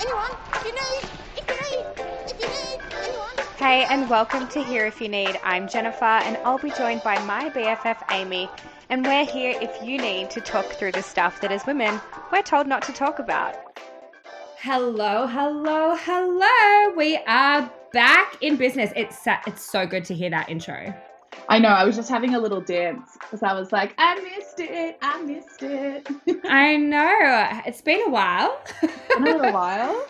anyone, if you need, if you need, if you need, anyone. Hey, and welcome to Here If You Need. I'm Jennifer, and I'll be joined by my BFF Amy, and we're here if you need to talk through the stuff that as women we're told not to talk about. Hello, hello, hello. We are back in business. It's it's so good to hear that intro. I know. I was just having a little dance because I was like, I missed it. I missed it. I know. It's been a while. a little while.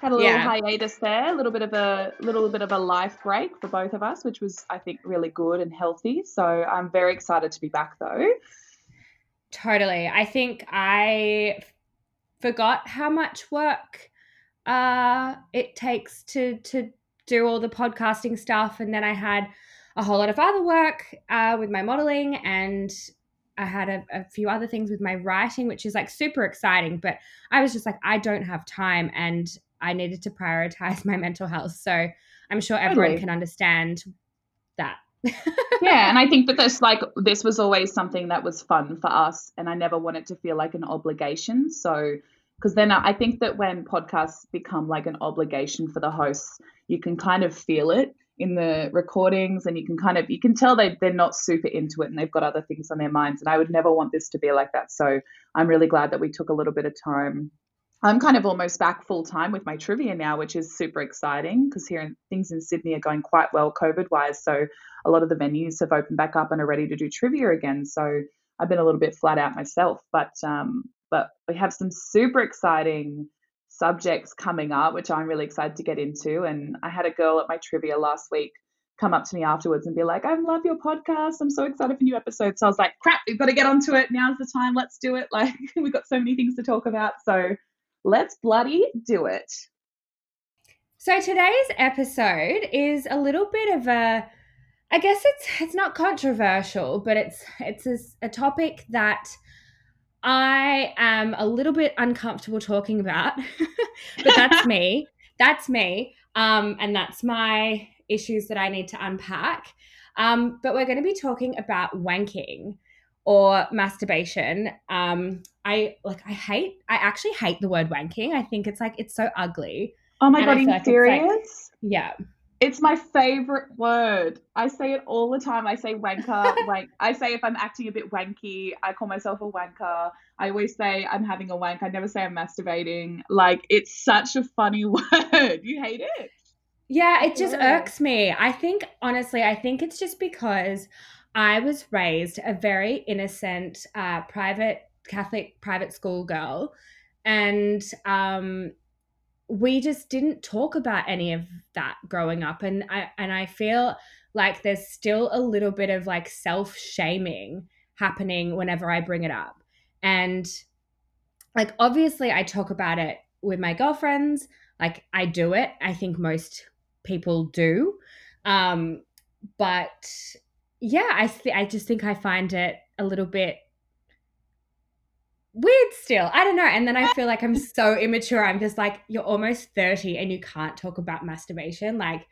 Had a little Yeah. hiatus there, a little bit of a little bit of a life break for both of us, which was I think really good and healthy. So I'm very excited to be back though. Totally. I think I forgot how much work uh, it takes to to do all the podcasting stuff, and then I had a whole lot of other work uh, with my modeling, and I had a, a few other things with my writing, which is like super exciting. But I was just like, I don't have time, and I needed to prioritize my mental health. So I'm sure everyone Totally. can understand that. yeah, and I think that this like this was always something that was fun for us, and I never wanted to feel like an obligation. So, because then I I think that when podcasts become like an obligation for the hosts, you can kind of feel it in the recordings, and you can kind of you can tell they they're not super into it, and they've got other things on their minds. And I would never want this to be like that. So I'm really glad that we took a little bit of time. I'm kind of almost back full time with my trivia now, which is super exciting because here in, things in Sydney are going quite well COVID wise. So a lot of the venues have opened back up and are ready to do trivia again. So I've been a little bit flat out myself, but um, but we have some super exciting subjects coming up, which I'm really excited to get into. And I had a girl at my trivia last week come up to me afterwards and be like, "I love your podcast. I'm so excited for new episodes." So I was like, "Crap, we've got to get onto it. Now's the time. Let's do it." Like we've got so many things to talk about. So let's bloody do it. So today's episode is a little bit of a I guess it's it's not controversial, but it's it's a, a topic that I am a little bit uncomfortable talking about. but that's me. That's me. Um, and that's my issues that I need to unpack. Um, but we're going to be talking about wanking or masturbation. Um, I like I hate I actually hate the word wanking. I think it's like it's so ugly. Oh my And god, are you like it's like- serious? Yeah. It's my favorite word. I say it all the time. I say wanker, wank. I say if I'm acting a bit wanky, I call myself a wanker. I always say I'm having a wank. I never say I'm masturbating. Like it's such a funny word. You hate it? Yeah, it just Yeah. irks me. I think, honestly, I think it's just because I was raised a very innocent, uh, private Catholic private school girl. And um, we just didn't talk about any of that growing up. And I, and I feel like there's still a little bit of like self shaming happening whenever I bring it up. And like, obviously, I talk about it with my girlfriends. Like, I do it. I think most people do. Um, but yeah, I th- I just think I find it a little bit weird still. I don't know. And then I feel like I'm so immature. I'm just like, you're almost 30 and you can't talk about masturbation. Like,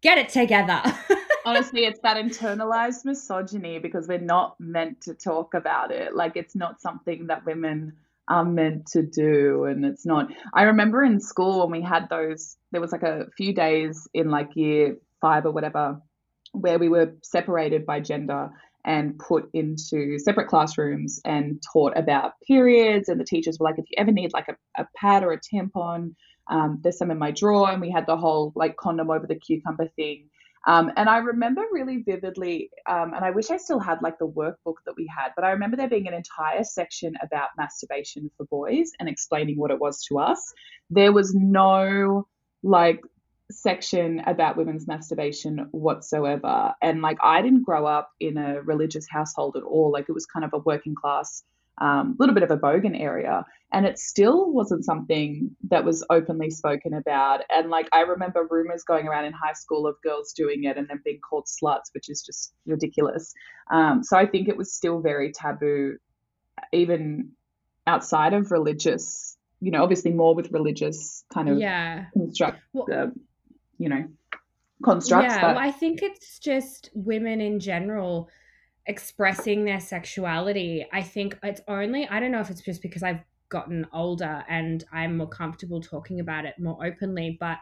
get it together. Honestly, it's that internalized misogyny because we're not meant to talk about it. Like it's not something that women are meant to do and it's not I remember in school when we had those there was like a few days in like year 5 or whatever where we were separated by gender and put into separate classrooms and taught about periods. And the teachers were like if you ever need like a, a pad or a tampon um, there's some in my drawer. And we had the whole like condom over the cucumber thing. Um, and I remember really vividly, um, and I wish I still had like the workbook that we had, but I remember there being an entire section about masturbation for boys and explaining what it was to us. There was no like section about women's masturbation whatsoever. And like I didn't grow up in a religious household at all. Like it was kind of a working class, um, little bit of a bogan area. And it still wasn't something that was openly spoken about. And like I remember rumors going around in high school of girls doing it and then being called sluts, which is just ridiculous. Um, so I think it was still very taboo, even outside of religious, you know, obviously more with religious kind of yeah. construct, Well- uh, you know, constructs. Yeah, but well, I think it's just women in general expressing their sexuality. I think it's only, I don't know if it's just because I've gotten older and I'm more comfortable talking about it more openly. But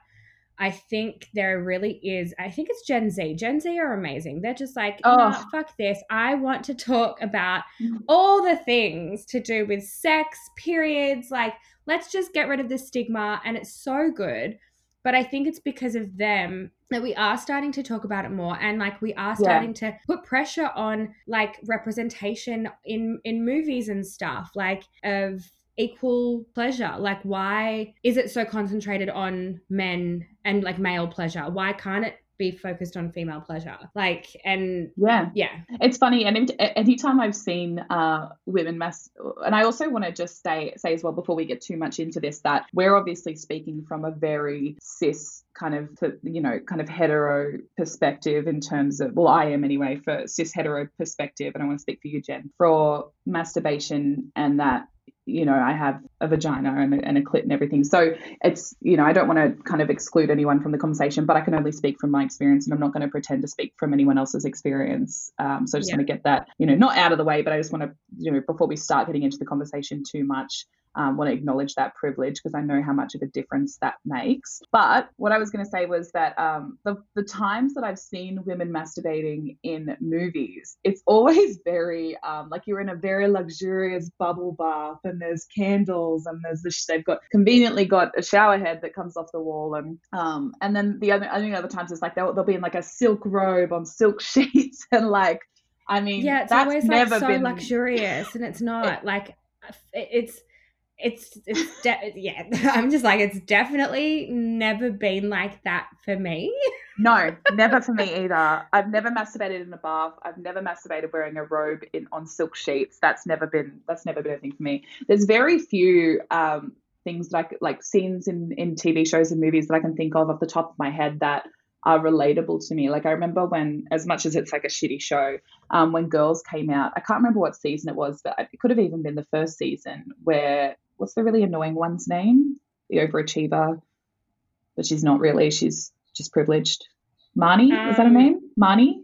I think there really is. I think it's Gen Z. Gen Z are amazing. They're just like, oh. nah, fuck this. I want to talk about all the things to do with sex, periods. Like, let's just get rid of the stigma. And it's so good. But I think it's because of them that we are starting to talk about it more and like we are starting yeah. to put pressure on like representation in in movies and stuff like of equal pleasure like why is it so concentrated on men and like male pleasure why can't it be focused on female pleasure. Like and yeah. yeah. It's funny and anytime i've seen uh women mass and i also want to just say say as well before we get too much into this that we're obviously speaking from a very cis kind of you know kind of hetero perspective in terms of well i am anyway for cis hetero perspective and i want to speak for you jen. For masturbation and that you know, I have a vagina and a, and a clit and everything. So it's, you know, I don't want to kind of exclude anyone from the conversation, but I can only speak from my experience and I'm not going to pretend to speak from anyone else's experience. Um, so I just yeah. want to get that, you know, not out of the way, but I just want to, you know, before we start getting into the conversation too much, um, want to acknowledge that privilege because I know how much of a difference that makes. But what I was going to say was that um, the, the times that I've seen women masturbating in movies, it's always very um, like you're in a very luxurious bubble bath and there's candles and there's this, they've got conveniently got a shower head that comes off the wall and um, and then the other, I think other times it's like they'll, they'll be in like a silk robe on silk sheets and like I mean, yeah, it's always like so been... luxurious, and it's not like it's it's it's de- yeah i'm just like it's definitely never been like that for me. No never for me either. I've never masturbated in a bath. I've never masturbated wearing a robe in on silk sheets. That's never been that's never been a thing for me. There's very few um, things like like scenes in in tv shows and movies that i can think of off the top of my head that are relatable to me. Like I remember when, as much as it's like a shitty show, um, when Girls came out, I can't remember what season it was, but it could have even been the first season where what's the really annoying one's name? The overachiever, but she's not really. She's just privileged. Marnie, um, is that her um, name? Marnie?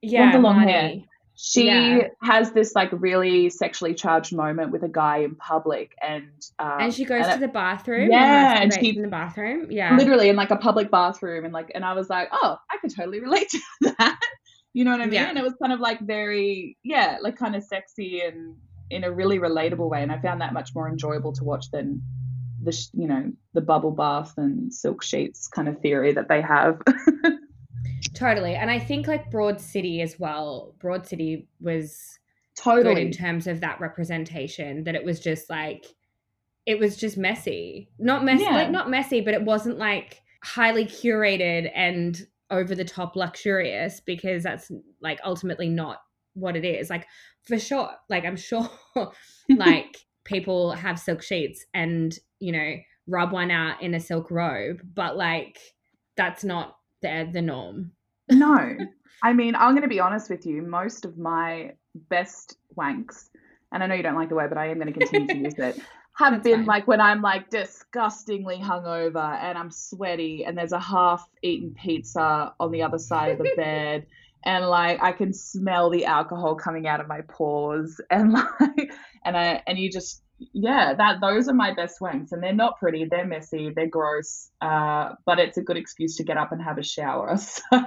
Yeah, the long Marnie. hair. She yeah. has this like really sexually charged moment with a guy in public, and um, and she goes and to it, the bathroom. Yeah, and, and she in the bathroom. Yeah, literally in like a public bathroom, and like, and I was like, oh, I could totally relate to that. You know what I mean? Yeah. And it was kind of like very, yeah, like kind of sexy and in a really relatable way, and I found that much more enjoyable to watch than the you know the bubble bath and silk sheets kind of theory that they have. totally, and I think like Broad City as well. Broad City was totally good in terms of that representation. That it was just like it was just messy, not messy, yeah. like not messy, but it wasn't like highly curated and over the top luxurious because that's like ultimately not what it is. Like for sure, like I'm sure like people have silk sheets and, you know, rub one out in a silk robe, but like that's not the the norm. no. I mean, I'm going to be honest with you. Most of my best wanks, and I know you don't like the word, but I am going to continue to use it, have That's been fine. like when I'm like disgustingly hungover and I'm sweaty and there's a half eaten pizza on the other side of the bed and like I can smell the alcohol coming out of my pores and like and I and you just yeah that those are my best wanks and they're not pretty they're messy they're gross uh, but it's a good excuse to get up and have a shower so.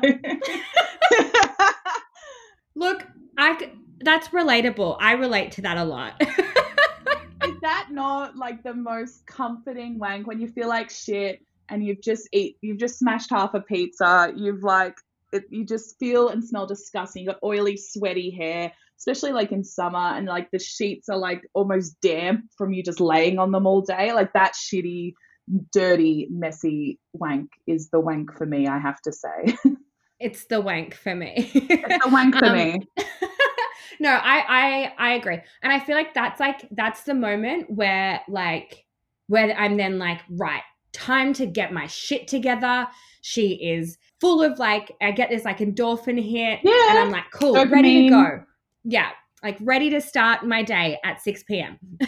Look I that's relatable. I relate to that a lot. Is that not like the most comforting wank when you feel like shit and you've just eat you've just smashed half a pizza you've like it, you just feel and smell disgusting. You got oily, sweaty hair, especially like in summer, and like the sheets are like almost damp from you just laying on them all day. Like that shitty, dirty, messy wank is the wank for me. I have to say. It's the wank for me. it's the wank for um, me. no, I, I I agree, and I feel like that's like that's the moment where like where I'm then like right time to get my shit together. She is full of like, I get this like endorphin hit. Yeah. And I'm like, cool, Dopamine. ready to go. Yeah. Like ready to start my day at 6 p.m.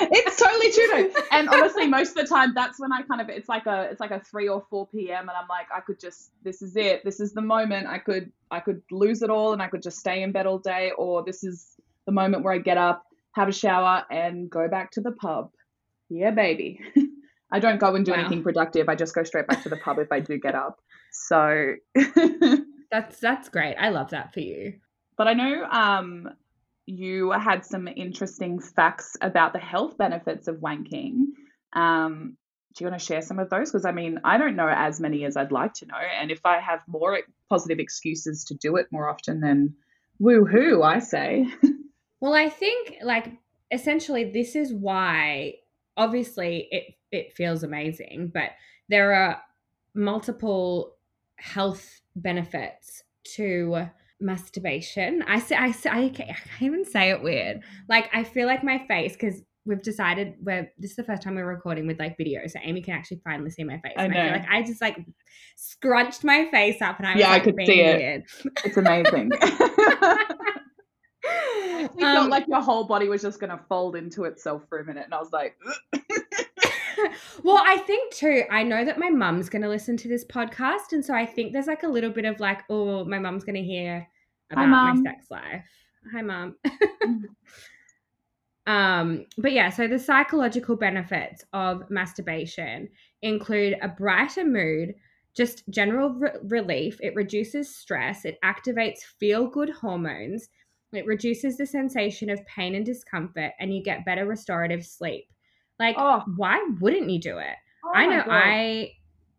it's totally true though. And honestly, most of the time that's when I kind of it's like a it's like a three or four PM and I'm like, I could just this is it. This is the moment. I could I could lose it all and I could just stay in bed all day, or this is the moment where I get up, have a shower, and go back to the pub. Yeah, baby. I don't go and do Wow. anything productive. I just go straight back to the pub if I do get up. So, That's that's great. I love that for you. but I know um, you had some interesting facts about the health benefits of wanking. Um, do you want to share some of those? Because I mean, I don't know as many as I'd like to know. And if I have more positive excuses to do it more often, then woohoo, I say. Well, I think like essentially this is why obviously it it feels amazing, but there are multiple health benefits to masturbation. I say I say I can't, even say it weird. Like I feel like my face because we've decided we're this is the first time we're recording with like video, so Amy can actually finally see my face. I and I feel know. like I just like scrunched my face up and I was Yeah, I could see it. weird. It's amazing. You felt Um, like your whole body was just going to fold into itself for a minute. And I was like, well, I think too, I know that my mum's going to listen to this podcast. And so I think there's like a little bit of like, oh, my mum's going to hear about my sex life. Hi, mum. um, but yeah, so the psychological benefits of masturbation include a brighter mood, just general re- relief. It reduces stress. It activates feel good hormones. It reduces the sensation of pain and discomfort, and you get better restorative sleep. Like, Oh. why wouldn't you do it? oh I know God. I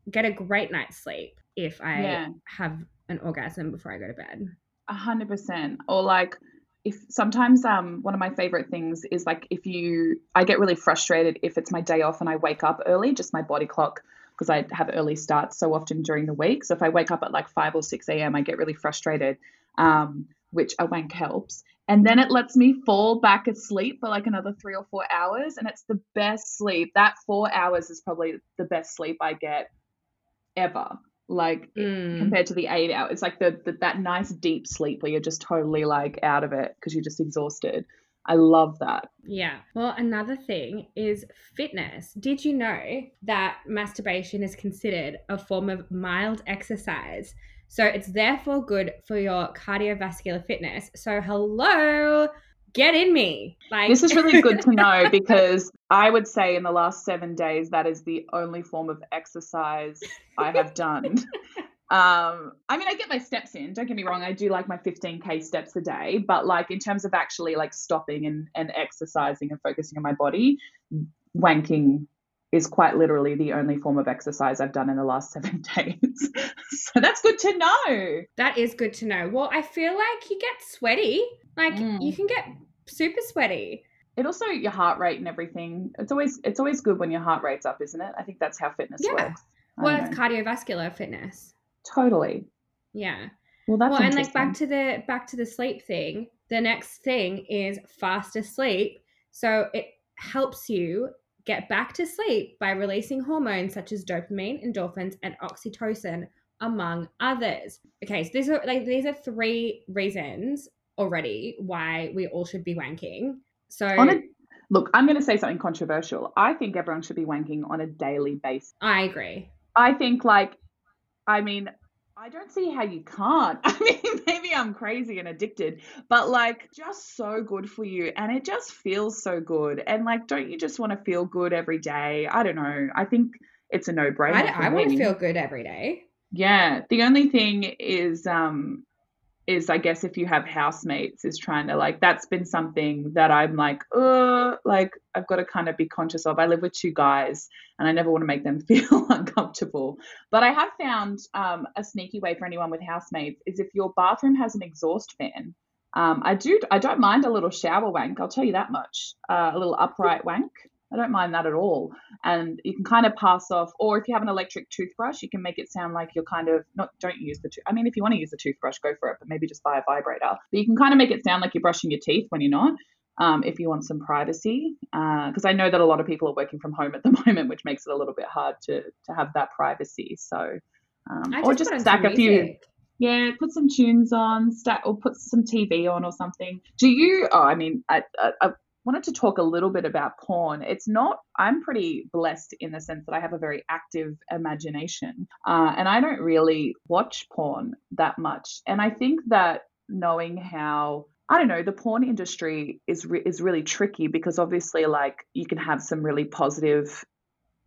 get a great night's sleep if I Yeah. have an orgasm before I go to bed. A hundred percent. Or like if sometimes um one of my favorite things is like if you I get really frustrated if it's my day off and I wake up early, just my body clock because I have early starts so often during the week. So if I wake up at like five or six a.m., I get really frustrated, um, which a wank helps. And then it lets me fall back asleep for like another three or four hours, and it's the best sleep. That four hours is probably the best sleep I get ever. Like Mm. compared to the eight hours. It's like the, the that nice deep sleep where you're just totally like out of it because you're just exhausted. I love that. Yeah. Well, another thing is fitness. Did you know that masturbation is considered a form of mild exercise? So it's therefore good for your cardiovascular fitness. So hello, get in me. Like This is really good to know because I would say in the last seven days that is the only form of exercise I have done. Um, I mean, I get my steps in. Don't get me wrong. I do like my 15k steps a day, but like in terms of actually like stopping and and exercising and focusing on my body, wanking is quite literally the only form of exercise I've done in the last seven days. so that's good to know. That is good to know. Well, I feel like you get sweaty. Like Mm. you can get super sweaty. It also your heart rate and everything. It's always it's always good when your heart rate's up, isn't it? I think that's how fitness Yeah. works. I Well, it's know. cardiovascular fitness. totally. Yeah. Well, that's well, and like back to the back to the sleep thing. The next thing is faster sleep. So it helps you get back to sleep by releasing hormones such as dopamine, endorphins, and oxytocin, among others. Okay, so these are like these are three reasons already why we all should be wanking. So a, look, I'm going to say something controversial. I think everyone should be wanking on a daily basis. I agree. I think like, I mean, I don't see how you can't. I mean, maybe I'm crazy and addicted, but like, just so good for you, and it just feels so good. And like, don't you just want to feel good every day? I don't know. I think it's a no-brainer. I, I want to feel good every day. Yeah, the only thing is um is I guess if you have housemates is trying to like that's been something that I'm like, uh, like I've got to kind of be conscious of. I live with two guys and I never want to make them feel uncomfortable. But I have found um a sneaky way for anyone with housemates is if your bathroom has an exhaust fan. Um, I do I don't mind a little shower wank, I'll tell you that much. Uh, a little upright wank. I don't mind that at all and you can kind of pass off or if you have an electric toothbrush you can make it sound like you're kind of not don't use the tooth i mean if you want to use the toothbrush go for it but maybe just buy a vibrator but you can kind of make it sound like you're brushing your teeth when you're not um, if you want some privacy because i know that a lot of people are working from home at the moment which makes it a little bit hard to to have that privacy so um, or just just put on stack a few yeah, put some tunes on, stack or put some TV on or something. Do you? Oh, I mean, I, I, I wanted to talk a little bit about porn. It's not. I'm pretty blessed in the sense that I have a very active imagination, uh, and I don't really watch porn that much. And I think that knowing how I don't know, the porn industry is re- is really tricky because obviously like you can have some really positive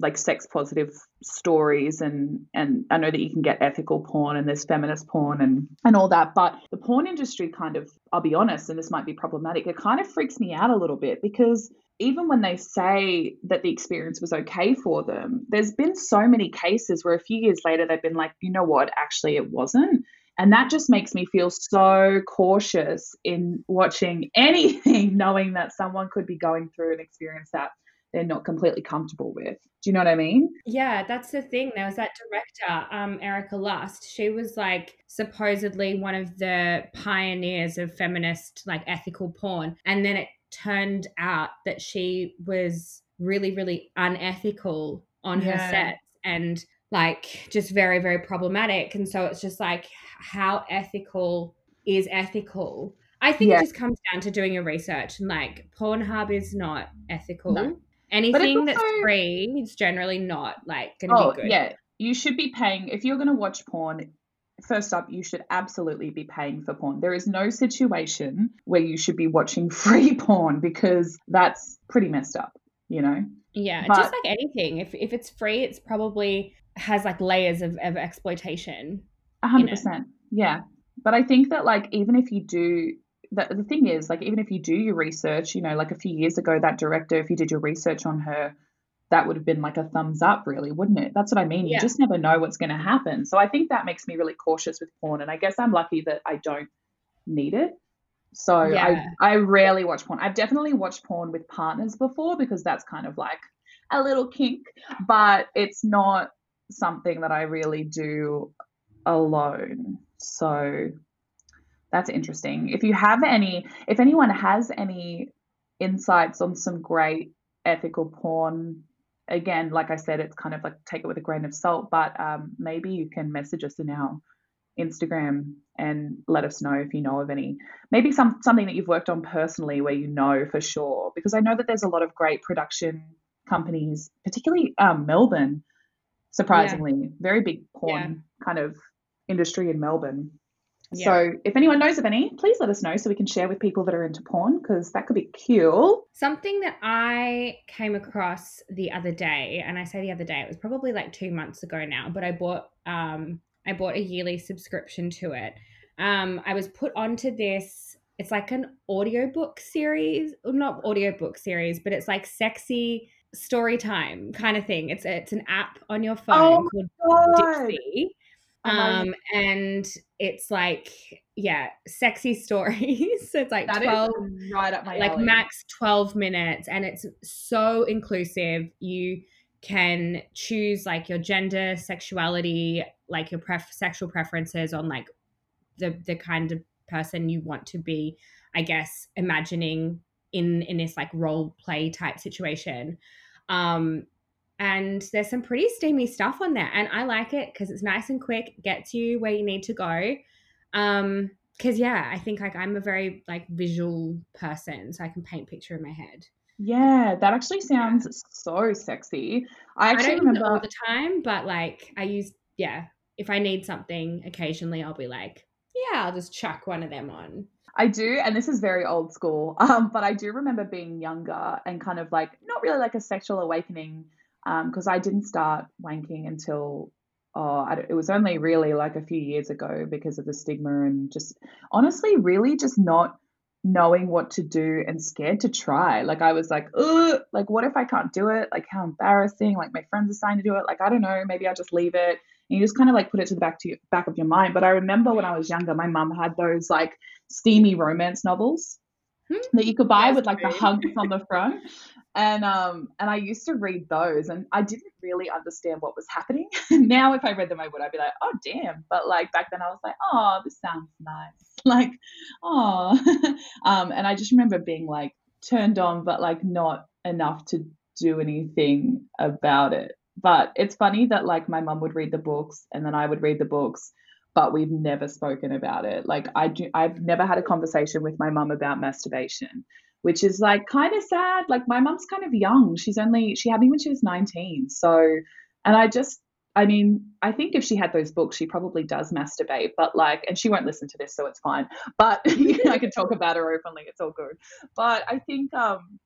like sex positive stories and and I know that you can get ethical porn and there's feminist porn and and all that but the porn industry kind of I'll be honest and this might be problematic it kind of freaks me out a little bit because even when they say that the experience was okay for them there's been so many cases where a few years later they've been like you know what? Actually it wasn't. And that just makes me feel so cautious in watching anything knowing that someone could be going through an experience that they're not completely comfortable with. Do you know what I mean? Yeah, that's the thing. There was that director, um, Erika Lust. She was like supposedly one of the pioneers of feminist, like ethical porn. And then it turned out that she was really, really unethical on her Yeah. sets and like just very, very problematic. And so it's just like, how ethical is ethical? I think Yeah. it just comes down to doing your research and like Pornhub is not ethical. No. Anything that's free is generally not like going to Oh, be good. yeah. You should be paying if you're going to watch porn. First up, you should absolutely be paying for porn. There is no situation where you should be watching free porn because that's pretty messed up, you know? Yeah, But- just like anything. If if it's free, it's probably has like layers of, of exploitation. Hundred percent. Yeah. But I think that like even if you do the, the thing is like even if you do your research, you know, like a few years ago that director, if you did your research on her, that would have been like a thumbs up really, wouldn't it? That's what I mean. You just never know what's gonna happen. So I think that makes me really cautious with porn. And I guess I'm lucky that I don't need it. So Yeah. I I rarely watch porn. I've definitely watched porn with partners before because that's kind of like a little kink, but it's not something that I really do alone. So that's interesting. If you have any, if anyone has any insights on some great ethical porn, again, like I said, it's kind of like take it with a grain of salt, but um, maybe you can message us in our Instagram and let us know if you know of any. Maybe some something that you've worked on personally where you know for sure, because I know that there's a lot of great production companies, particularly um, Melbourne. Surprisingly, very big porn kind of industry in Melbourne. Yeah. So if anyone knows of any, please let us know so we can share with people that are into porn because that could be cool. Something that I came across the other day, and I say the other day, it was probably like two months ago now, but I bought um I bought a yearly subscription to it. Um I was put onto this, it's like an audiobook series, not audiobook series, but it's like sexy story time kind of thing. It's it's an app on your phone Oh called. Dipsea. Amazing. Um and it's like yeah, sexy stories. so it's like That 12 right up my like alley. max 12 minutes and it's so inclusive you can choose like your gender sexuality like your pref- sexual preferences on like the the kind of person you want to be i guess imagining in in this like role play type situation um and there's some pretty steamy stuff on there and i like it because it's nice and quick gets you where you need to go um because yeah i think like i'm a very like visual person so i can paint picture in my head Yeah, that actually sounds so sexy. I i actually don't remember. all the time but like i use yeah if i need something occasionally i'll be like yeah i'll just chuck one of them on I do, and this is very old school, um, but I do remember being younger and kind of like not really like a sexual awakening, because I didn't start wanking until oh, I, it was only really like a few years ago because of the stigma and just honestly, really just not knowing what to do and scared to try. Like I was like, ugh, like what if I can't do it? Like how embarrassing. Like my friends are starting to do it. Like I don't know, maybe I'll just leave it. And you just kind of like put it to the back to your, back of your mind. But I remember when I was younger, my mum had those like steamy romance novels Hmm. that you could buy with like the hugs on the front. And um and I used to read those and I didn't really understand what was happening. now if I read them I would I'd be like, "Oh damn." But like back then I was like, "Oh, this sounds nice." Like, "Oh." um and I just remember being like turned on but like not enough to do anything about it. But it's funny that like my mum would read the books and then I would read the books but we've never spoken about it. Like I do, I've never had a conversation with my mum about masturbation, which is like kind of sad. Like my mom's kind of young. She's only she had me when she was 19. So, and I just I mean, I think if she had those books, she probably does masturbate, but like, and she won't listen to this, so it's fine. But I can talk about her openly; it's all good. But I think um,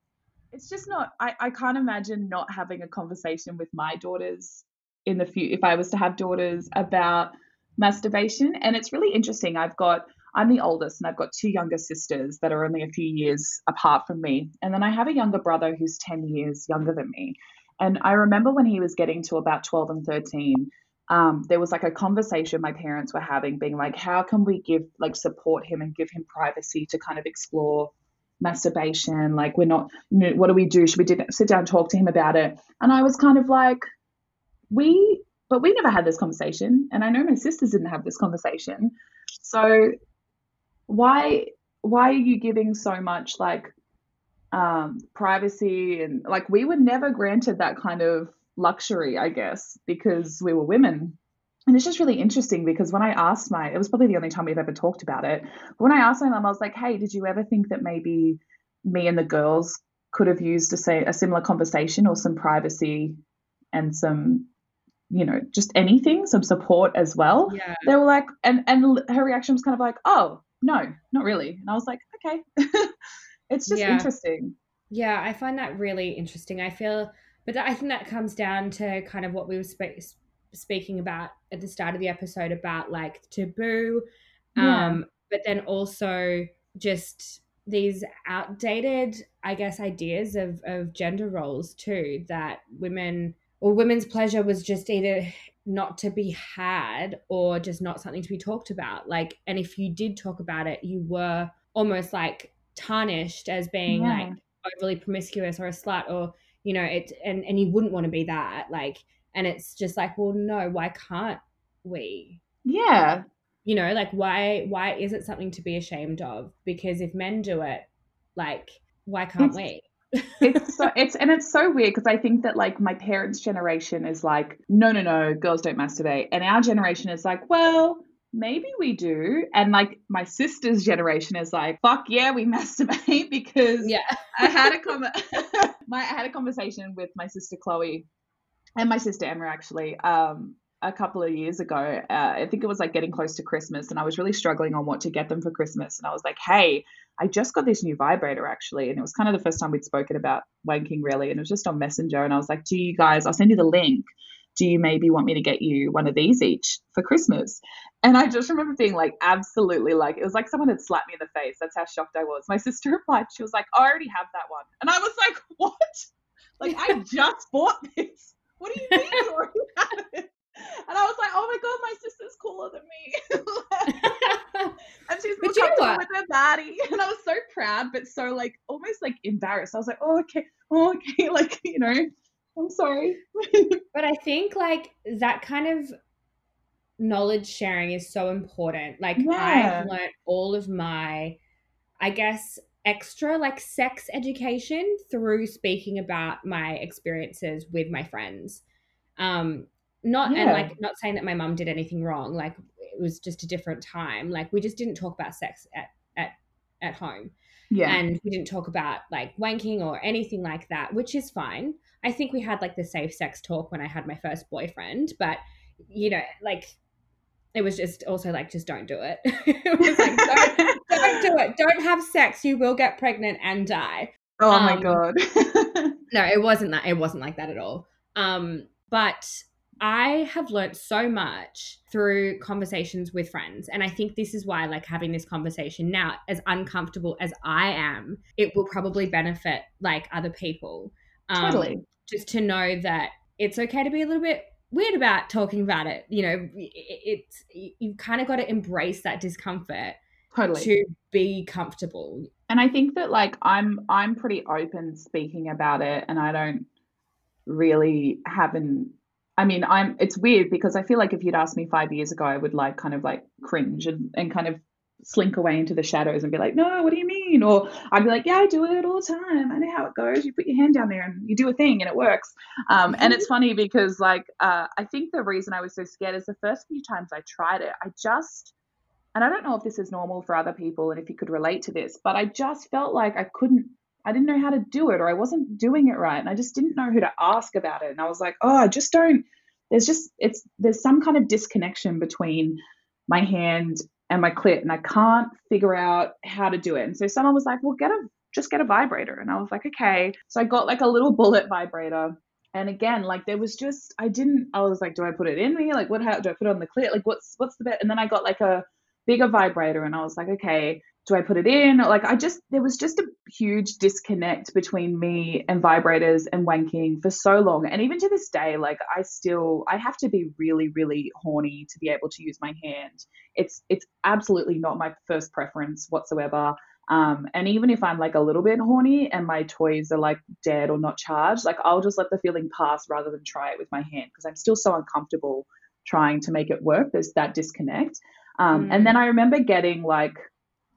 it's just not. I I can't imagine not having a conversation with my daughters in the few if I was to have daughters about masturbation. And it's really interesting. I've got I'm the oldest and I've got two younger sisters that are only a few years apart from me. And then I have a younger brother who's 10 years younger than me. And I remember when he was getting to about 12 and 13, um, there was like a conversation my parents were having, being like, how can we give, like, support him and give him privacy to kind of explore masturbation? Like, we're not, what do we do? Should we sit down and talk to him about it? And I was kind of like, we, but we never had this conversation. And I know my sisters didn't have this conversation. So why, why are you giving so much like um, privacy and like we were never granted that kind of luxury, I guess, because we were women. And it's just really interesting because when I asked my, it was probably the only time we've ever talked about it. But when I asked my mum, I was like, hey, did you ever think that maybe me and the girls could have used a, say a similar conversation or some privacy and some, you know, just anything, some support as well? Yeah. They were like, and and her reaction was kind of like, oh, no, not really. And I was like, okay. it's just Yeah. interesting. Yeah, I find that really interesting. I feel, but I think that comes down to kind of what we were spe- speaking about at the start of the episode about like taboo, Yeah. um, but then also just these outdated, I guess, ideas of of gender roles too. That women or women's pleasure was just either not to be had or just not something to be talked about. Like, and if you did talk about it, you were almost like tarnished as being Yeah. like overly promiscuous or a slut or you know it and and you wouldn't want to be that like and it's just like well no why can't we Yeah. you know like why why is it something to be ashamed of because if men do it like why can't It's- we it's so it's and it's so weird because I think that like my parents' generation is like, no, no, no, girls don't masturbate, and our generation is like, well, maybe we do, and like my sister's generation is like, fuck yeah, we masturbate because yeah. I had a com- my I had a conversation with my sister Chloe and my sister Emma actually um a couple of years ago. Uh, I think it was like getting close to Christmas, and I was really struggling on what to get them for Christmas. And I was like, "Hey, I just got this new vibrator actually," and it was kind of the first time we'd spoken about wanking really, and it was just on Messenger. And I was like, "Do you guys? I'll send you the link. Do you maybe want me to get you one of these each for Christmas?" And I just remember being like, absolutely like it was like someone had slapped me in the face. That's how shocked I was. My sister replied, she was like, "I already have that one," and I was like, "What? Like I just bought this." What do you mean you already have it? And I was like, oh my god, my sister's cooler than me. and she's more But you know comfortable what? with her body. And I was so proud, but so like almost like embarrassed. I was like, oh okay, oh okay, like, you know, I'm sorry. but i think like that kind of knowledge sharing is so important like Yeah. i've learned all of my i guess extra like sex education through speaking about my experiences with my friends um not and like not saying that my mum did anything wrong like it was just a different time like we just didn't talk about sex at at home. Yeah. and we didn't talk about like wanking or anything like that which is fine. I think we had like the safe sex talk when i had my first boyfriend but you know like it was just also like just don't do it. It was like don't, don't do it. Don't have sex. You will get pregnant and die. Oh my um, god. no it wasn't that it wasn't like that at all. Um but i have learnt so much through conversations with friends and i think this is why like having this conversation now as uncomfortable as i am it will probably benefit like other people um, totally. just to know that it's okay to be a little bit weird about talking about it you know it's you've kind of got to embrace that discomfort Totally. to be comfortable and I think that like I'm I'm pretty open speaking about it and I don't really haven't I mean I'm it's weird because I feel like if you'd asked me five years ago I would like kind of like cringe and, and kind of slink away into the shadows and be like, no, what do you mean? Or I'd be like, yeah, I do it all the time. I know how it goes. You put your hand down there and you do a thing and it works. Um, and it's funny because like uh, I think the reason I was so scared is the first few times I tried it, I just and I don't know if this is normal for other people and if you could relate to this, but I just felt like I couldn't, I didn't know how to do it or I wasn't doing it right. And I just didn't know who to ask about it. And I was like, oh, I just don't, there's just it's there's some kind of disconnection between my hand and my clit and I can't figure out how to do it. And so someone was like, well, get a just get a vibrator. And I was like, okay. So I got like a little bullet vibrator. And again, like there was just I didn't I was like, do I put it in me? Like what how do I put it on the clit? Like what's what's the bit? And then I got like a bigger vibrator and I was like, okay, do I put it in? Like I just there was just a huge disconnect between me and vibrators and wanking for so long. And even to this day, like I still I have to be really, really horny to be able to use my hand. It's it's absolutely not my first preference whatsoever. Um, and even if I'm like a little bit horny and my toys are like dead or not charged, like I'll just let the feeling pass rather than try it with my hand because I'm still so uncomfortable trying to make it work. There's that disconnect. Um, mm. And then I remember getting like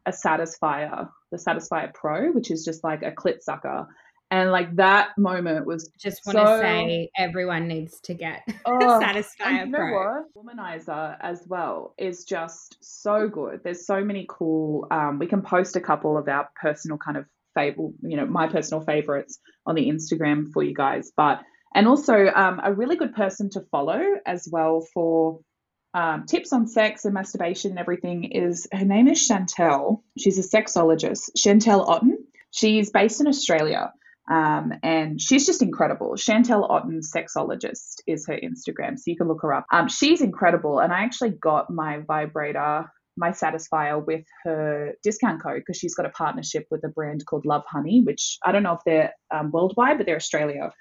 a Satisfier, the Satisfier Pro, which is just like a clit sucker. And like that moment was just want so... to say everyone needs to get oh, Satisfier you Pro. Womanizer as well is just so good. There's so many cool. Um, we can post a couple of our personal kind of favorite, you know, my personal favorites on the Instagram for you guys. But and also um, a really good person to follow as well for um, tips on sex and masturbation and everything is her name is Chantelle. She's a sexologist, Chantelle Otten. She's based in Australia. Um, and she's just incredible. Chantelle Otten, sexologist, is her Instagram, so you can look her up. Um, she's incredible, and I actually got my vibrator, my Satisfier, with her discount code because she's got a partnership with a brand called Lovehoney, which I don't know if they're um, worldwide, but they're Australia.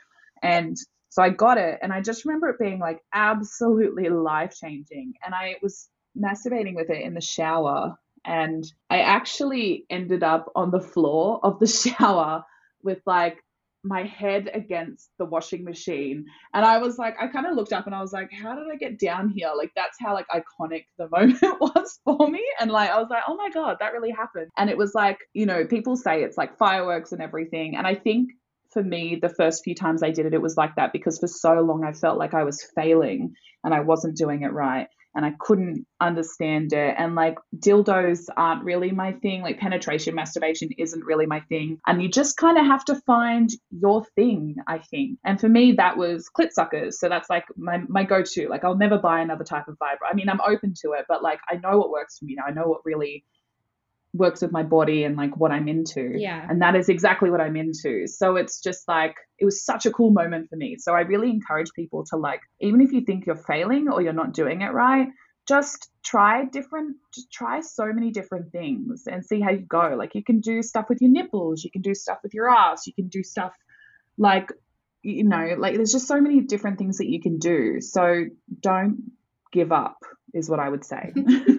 And so I got it, and I just remember it being like absolutely life changing. And I was masturbating with it in the shower, and I actually ended up on the floor of the shower with like my head against the washing machine and i was like i kind of looked up and i was like how did i get down here like that's how like iconic the moment was for me and like i was like oh my god that really happened and it was like you know people say it's like fireworks and everything and i think for me, the first few times I did it, it was like that because for so long I felt like I was failing and I wasn't doing it right and I couldn't understand it. And like dildos aren't really my thing, like penetration, masturbation isn't really my thing. And you just kind of have to find your thing, I think. And for me, that was clit suckers. So that's like my, my go to. Like I'll never buy another type of vibrator. I mean, I'm open to it, but like I know what works for me now. I know what really works with my body and like what I'm into. Yeah. And that is exactly what I'm into. So it's just like it was such a cool moment for me. So I really encourage people to like even if you think you're failing or you're not doing it right, just try different just try so many different things and see how you go. Like you can do stuff with your nipples, you can do stuff with your ass, you can do stuff like you know, like there's just so many different things that you can do. So don't give up is what I would say.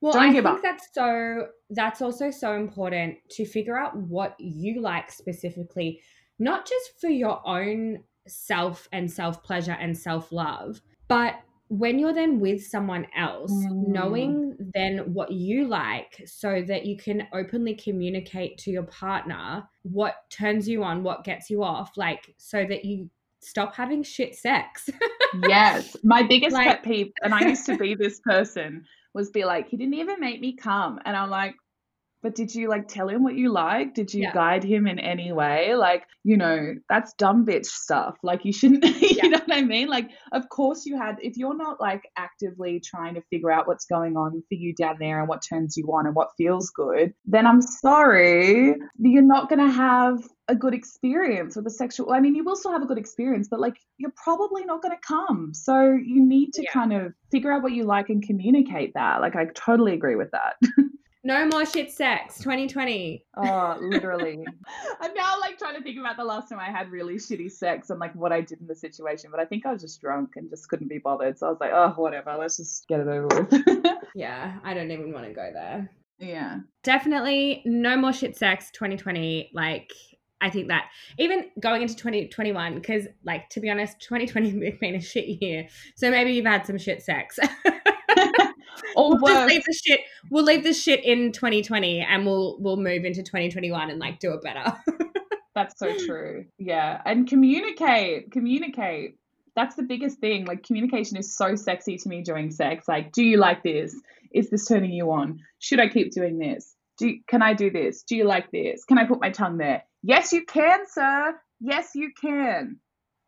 Well, Don't I think up. that's so that's also so important to figure out what you like specifically, not just for your own self and self pleasure and self love, but when you're then with someone else, mm. knowing then what you like so that you can openly communicate to your partner what turns you on, what gets you off, like so that you stop having shit sex. yes. My biggest like, pet peeve, and I used to be this person was be like, he didn't even make me come. And I'm like, but did you like tell him what you like? Did you yeah. guide him in any way? Like, you know, that's dumb bitch stuff. Like, you shouldn't, you yeah. know what I mean? Like, of course you had, if you're not like actively trying to figure out what's going on for you down there and what turns you on and what feels good, then I'm sorry, you're not going to have a good experience with a sexual I mean you will still have a good experience but like you're probably not going to come so you need to yeah. kind of figure out what you like and communicate that like I totally agree with that no more shit sex 2020 oh literally I'm now like trying to think about the last time I had really shitty sex and like what I did in the situation but I think I was just drunk and just couldn't be bothered so I was like oh whatever let's just get it over with yeah I don't even want to go there yeah. Definitely no more shit sex 2020. Like I think that even going into 2021, because like to be honest, 2020 has been a shit year. So maybe you've had some shit sex. Or we'll just leave the shit. We'll leave the shit in 2020, and we'll we'll move into 2021 and like do it better. That's so true. Yeah, and communicate, communicate. That's the biggest thing. Like communication is so sexy to me during sex. Like, do you like this? Is this turning you on? Should I keep doing this? Do can I do this? Do you like this? Can I put my tongue there? Yes, you can, sir. Yes, you can.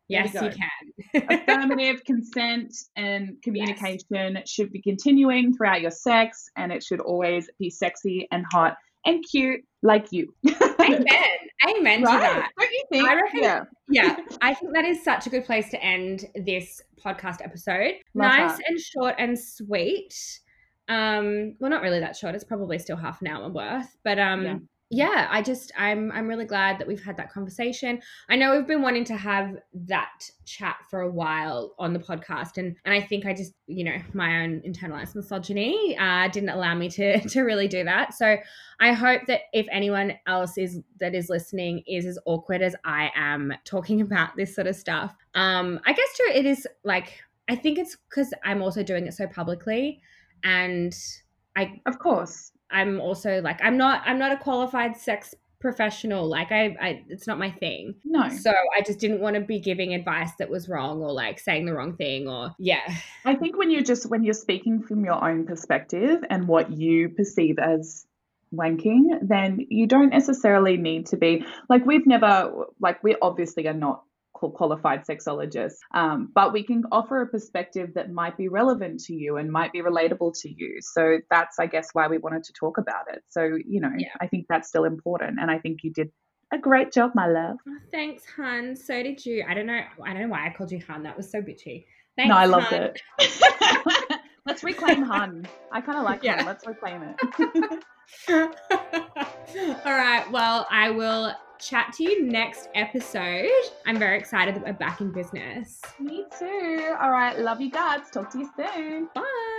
Yes, you can. Affirmative consent and communication should be continuing throughout your sex, and it should always be sexy and hot and cute like you. Amen. Amen to right? that. Don't you think? I reckon- yeah. yeah, I think that is such a good place to end this podcast episode. Love nice that. and short and sweet. Um, well, not really that short. It's probably still half an hour worth, but um, Yeah. Yeah. I just I'm I'm really glad that we've had that conversation. I know we've been wanting to have that chat for a while on the podcast, and and I think I just you know my own internalized misogyny uh, didn't allow me to to really do that. So I hope that if anyone else is that is listening is as awkward as I am talking about this sort of stuff. Um, I guess too, it is like I think it's because I'm also doing it so publicly, and I Of course. I'm also like I'm not I'm not a qualified sex professional. Like I, I it's not my thing. No. So I just didn't want to be giving advice that was wrong or like saying the wrong thing or yeah. I think when you're just when you're speaking from your own perspective and what you perceive as wanking, then you don't necessarily need to be like we've never like we obviously are not qualified sexologists, um, but we can offer a perspective that might be relevant to you and might be relatable to you. So that's I guess why we wanted to talk about it. So you know, Yeah. I think that's still important, and I think you did a great job, my love. Oh, thanks, hun. So did you. I don't know. I don't know why I called you hun. That was so bitchy. Thanks, no, I loved hun. it. Let's reclaim hun. I kind of like Yeah. hun. Let's reclaim it. All right. Well, I will chat to you next episode. I'm very excited that we're back in business. Me too. All right. Love you guys. Talk to you soon. Bye.